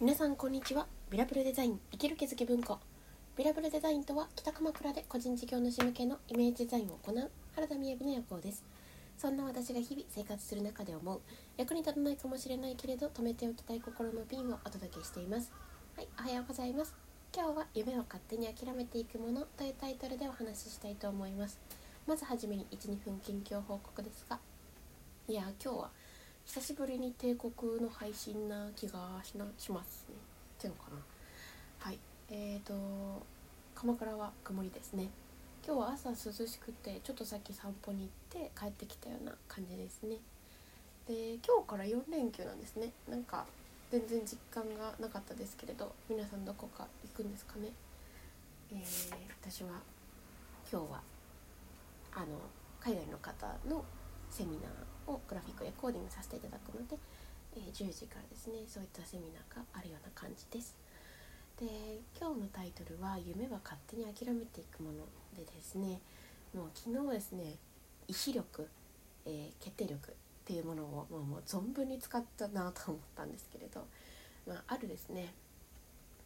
皆さんこんにちは。ビラブルデザイン生きる気づき文庫。ビラブルデザインとは北鎌倉で個人事業主向けのイメージデザインを行う原田美恵の役です。そんな私が日々生活する中で思う役に立たないかもしれないけれど止めておきたい心のピンをお届けしています。はいおはようございます。今日は夢を勝手に諦めていくものというタイトルでお話ししたいと思います。まずはじめに12分近況報告ですが。いや今日は久しぶりに帝国の配信な気がしなします。ねっていうのかなはい。えーと鎌倉は曇りですね。今日は朝涼しくてちょっとさっき散歩に行って帰ってきたような感じですね。で今日から4連休なんですね。なんか全然実感がなかったですけれど皆さんどこか行くんですかね。えー、私は今日はあの海外の方のセミナーをグラフィックレコーディングさせていただくので、えー、10時からですねそういったセミナーがあるような感じです。で今日のタイトルは「夢は勝手に諦めていくもの」でですねもう昨日ですね意志力、えー、決定力っていうものをもうもう存分に使ったなと思ったんですけれど、まあ、あるですね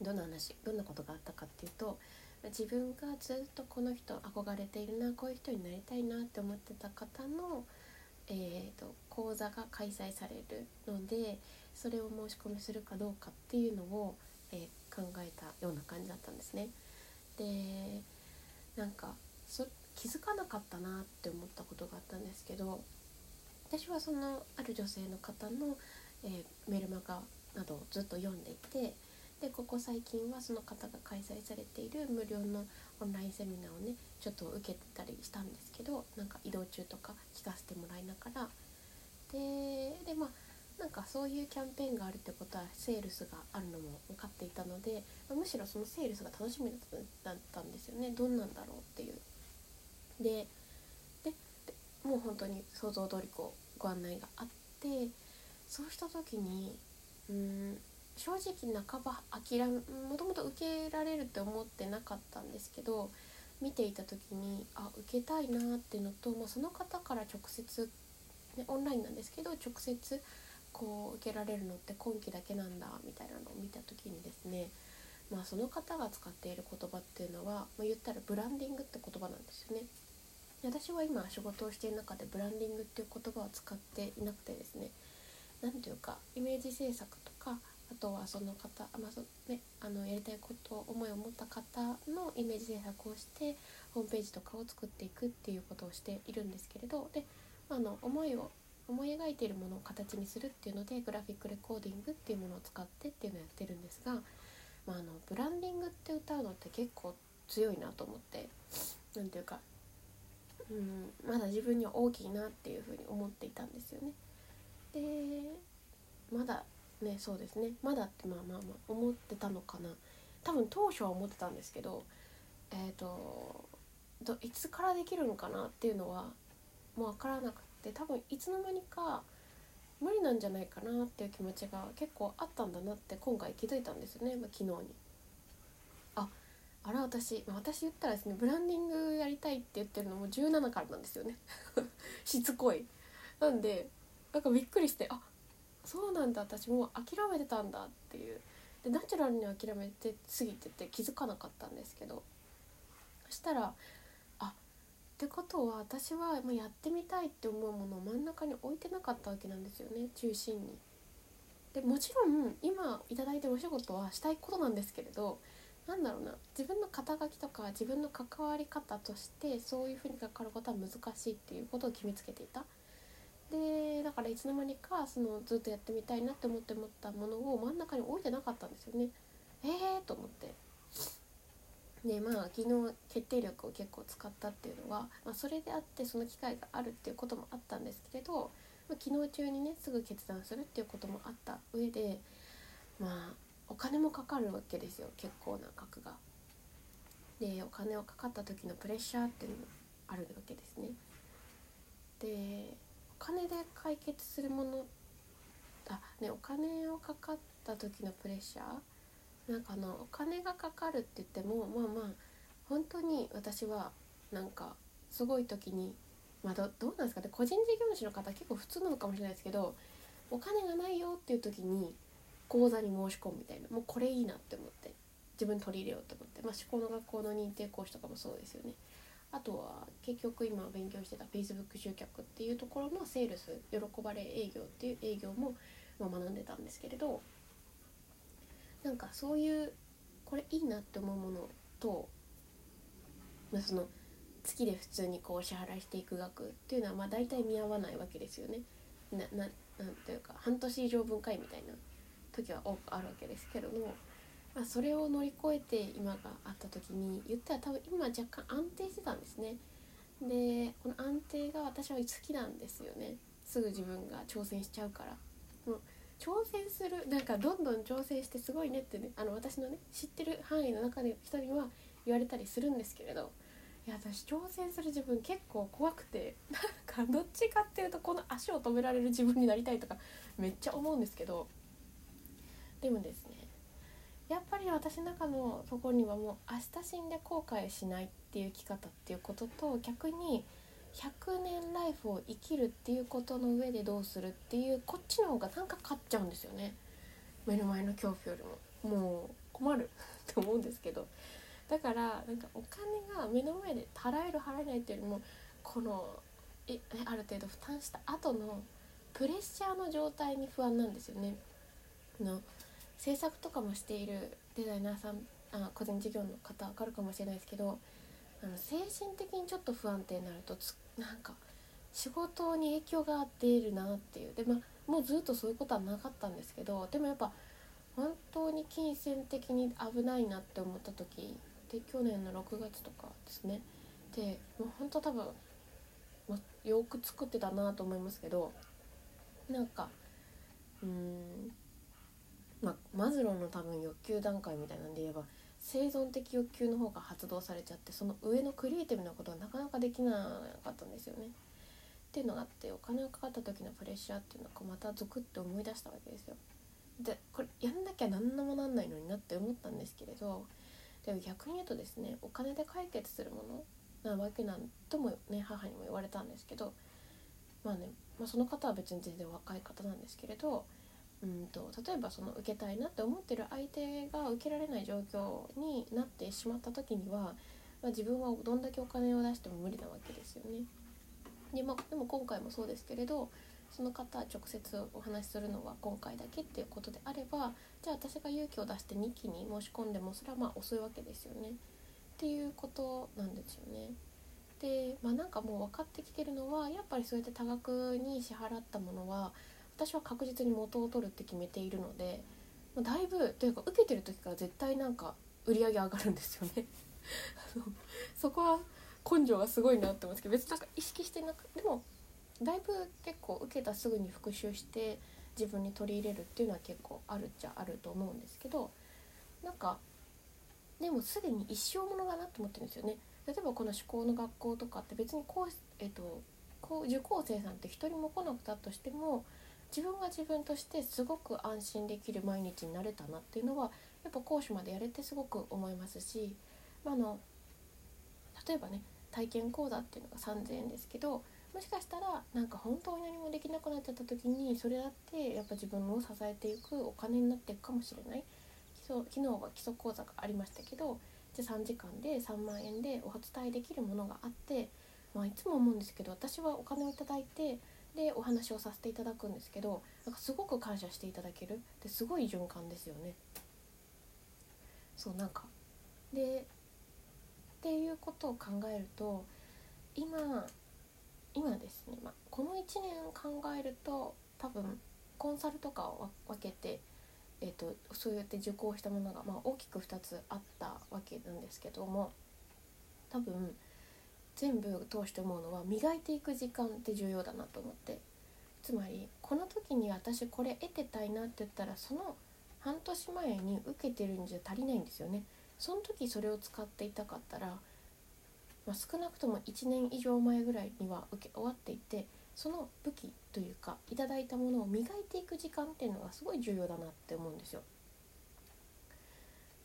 どんな話どんなことがあったかっていうと自分がずっとこの人憧れているなこういう人になりたいなって思ってた方のえーと、講座が開催されるのでそれを申し込みするかどうかっていうのを、えー、考えたような感じだったんですね。でなんか気づかなかったなって思ったことがあったんですけど私はそのある女性の方の、えー、メルマガなどをずっと読んでいてでここ最近はその方が開催されている無料のオンラインセミナーをねちょっと受けてたりしたんですけどなんか移動中とか聞かせてもらいながらででまあなんかそういうキャンペーンがあるってことはセールスがあるのも分かっていたので、まあ、むしろそのセールスが楽しみだったんですよねどんなんだろうっていう。ででもう本当に想像通りこうご案内があってそうした時にうん正直半ば諦めもともと受けられるって思ってなかったんですけど見ていた時にあ受けたいなっていうのと、まあ、その方から直接、ね、オンラインなんですけど直接こう受けられるのって今期だけなんだみたいなのを見た時にですねまあその方が使っている言葉っていうのは、まあ、言ったらブランディングって言葉なんですよね。私は今仕事をしている中でブランディングっていう言葉を使っていなくてですね何ていうかイメージ制作とかあとはその方、まあそね、あのやりたいこと思いを持った方のイメージ制作をしてホームページとかを作っていくっていうことをしているんですけれどで、あ、の思いを思い描いているものを形にするっていうのでグラフィックレコーディングっていうものを使ってっていうのをやってるんですが、まあ、あのブランディングって歌うのって結構強いなと思って何ていうかうんまだ自分には大きいなっていうふうに思っていたんですよね。でまだねそうですねまだってまあまあまあ思ってたのかな多分当初は思ってたんですけどえっ、ー、といつからできるのかなっていうのはもう分からなくて多分いつの間にか無理なんじゃないかなっていう気持ちが結構あったんだなって今回気づいたんですよね、まあ、昨日に。ああら私、私言ったらですねブランディングやりたいって言ってるのも17からなんですよね しつこい。なんでなんかびっくりしてあそうなんだ私もう諦めてたんだっていうでナチュラルに諦めて過ぎてて気づかなかったんですけどそしたらあってことは私はもうやってみたいって思うものを真ん中に置いてなかったわけなんですよね中心に。でもちろん今頂いてるお仕事はしたいことなんですけれどなんだろうな自分の肩書きとか自分の関わり方としてそういうふうに関わることは難しいっていうことを決めつけていた。でだからいつの間にかそのずっとやってみたいなって思って思ったものを真ん中に置いてなかったんですよね。えーと思って。でまあ昨日決定力を結構使ったっていうのは、まあ、それであってその機会があるっていうこともあったんですけれど、まあ、昨日中にねすぐ決断するっていうこともあった上でまあお金もかかるわけですよ結構な額が。でお金をかかった時のプレッシャーっていうのもあるわけですね。で金で解決するものあねお金をかかった時のプレッシャー。なんかあのお金がかかるって言ってもまあまあ本当に私はなんかすごい時にまあどどうなんですかね。個人事業主の方結構普通なのかもしれないですけどお金がないよっていう時に講座に申し込むみたいな。もうこれいいなって思って自分取り入れようと思って、まあ、思考の学校の認定講師とかもそうですよね。あとは結局今勉強してた Facebook 集客っていうところのセールス喜ばれ営業っていう営業も学んでたんですけれどなんかそういうこれいいなって思うものと、まあ、その月で普通にこう支払いしていく額っていうのはまあ大体見合わないわけですよね。なななんていうか半年以上分解みたいな時は多くあるわけですけれども、まあ、それを乗り越えて今があった時に言ったら多分今若干安定してたんですね。でこの安定が私は好きなんですよね。すぐ自分が挑戦しちゃうから。もう挑戦するなんかどんどん挑戦してすごいねってねあの私のね知ってる範囲の中で人には言われたりするんですけれど。いや私挑戦する自分結構怖くてなんかどっちかっていうとこの足を止められる自分になりたいとかめっちゃ思うんですけど。でもですねやっぱり私の中のところにはもう明日死んで後悔しないっていう生き方っていうことと逆に100年ライフを生きるっていうことの上でどうするっていうこっちの方がなんか勝っちゃうんですよね。目の前の恐怖よりも。もう困るって思うんですけど。だからなんかお金が目の前で払える払えないっていうよりもこのえある程度負担した後のプレッシャーの状態に不安なんですよね。の制作とかもしているデザイナーさんあ個人事業の方分かるかもしれないですけどあの精神的にちょっと不安定になるとつなんか仕事に影響が出るなっていう。で、ま、もうずっとそういうことはなかったんですけどでもやっぱ本当に金銭的に危ないなって思った時で去年の6月とかですね。でもう本当多分よく作ってたなと思いますけどなんかうんまマズローの多分欲求段階みたいなんで言えば生存的欲求の方が発動されちゃってその上のクリエイティブなことはなかなかできなかったんですよね。っていうのがあってお金がかかった時のプレッシャーっていうのがまたゾクッて思い出したわけですよ。でこれやんなきゃ何のもなんないのになって思ったんですけれどでも逆に言うとですねお金で解決するものなわけなんともね母にも言われたんですけどまあね、まあ、その方は別に全然若い方なんですけれどうんと例えばその受けたいなって思ってる相手が受けられない状況になってしまった時には、まあ、自分はどんだけお金を出しても無理なわけですよね。で,、まあ、でも今回もそうですけれどその方直接お話しするのは今回だけっていうことであればじゃあ私が勇気を出して2期に申し込んでもそれはまあ遅いわけですよねっていうことなんですよね。でまあなんかもう分かってきてるのはやっぱりそうやって多額に支払ったものは私は確実に元を取るって決めているので、ま、だいぶというか受けてる時から絶対なんか売り上げ上がるんですよね そこは根性がすごいなって思うんですけど別になんか意識してなくでもだいぶ結構受けたすぐに復習して自分に取り入れるっていうのは結構あるっちゃあると思うんですけどなんかでもすでに一生ものだなと思ってるんですよね。例えばこの思考の学校とかって別にこう、えっと、こう受講生さんって一人も来なくたとしても自分が自分としてすごく安心できる毎日になれたなっていうのはやっぱ講師までやれてすごく思いますし、まあ、あの例えばね体験講座っていうのが3,000円ですけどもしかしたらなんか本当に何もできなくなっちゃった時にそれだってやっぱ自分を支えていくお金になっていくかもしれない。昨日は基礎講座がありましたけどじゃあ3時間で3万円でお伝えできるものがあって、まあ、いつも思うんですけど私はお金をいただいてでお話をさせていただくんですけどなんかすごく感謝していただける。ですごい循環ですよね。そうなんか。でっていうことを考えると今今ですね、まあ、この1年考えると多分コンサルとかを分けて、えーと、そうやって受講したものが、まあ、大きく2つあったわけなんですけども多分全部通して思うのは磨いていく時間って重要だなと思ってつまりこの時に私これ得てたいなって言ったらその半年前に受けてるんじゃ足りないんですよねその時それを使っていたかったらまあ、少なくとも1年以上前ぐらいには受け終わっていてその武器というかいただいたものを磨いていく時間っていうのがすごい重要だなって思うんですよ。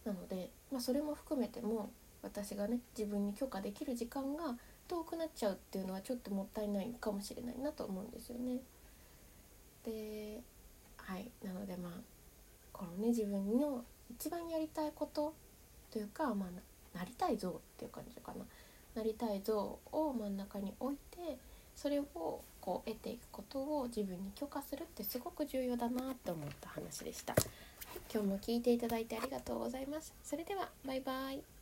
なので、まあ、それも含めても私がね自分に許可できる時間が遠くなっちゃうっていうのはちょっともったいないかもしれないなと思うんですよね。ではいなのでまあこのね自分の一番やりたいことというか、まあ、なりたい像っていう感じかななりたい像を真ん中に置いてそれをこう得ていくことを自分に許可するってすごく重要だなって思った話でした。今日も聞いていただいてありがとうございます。それではバイバイ。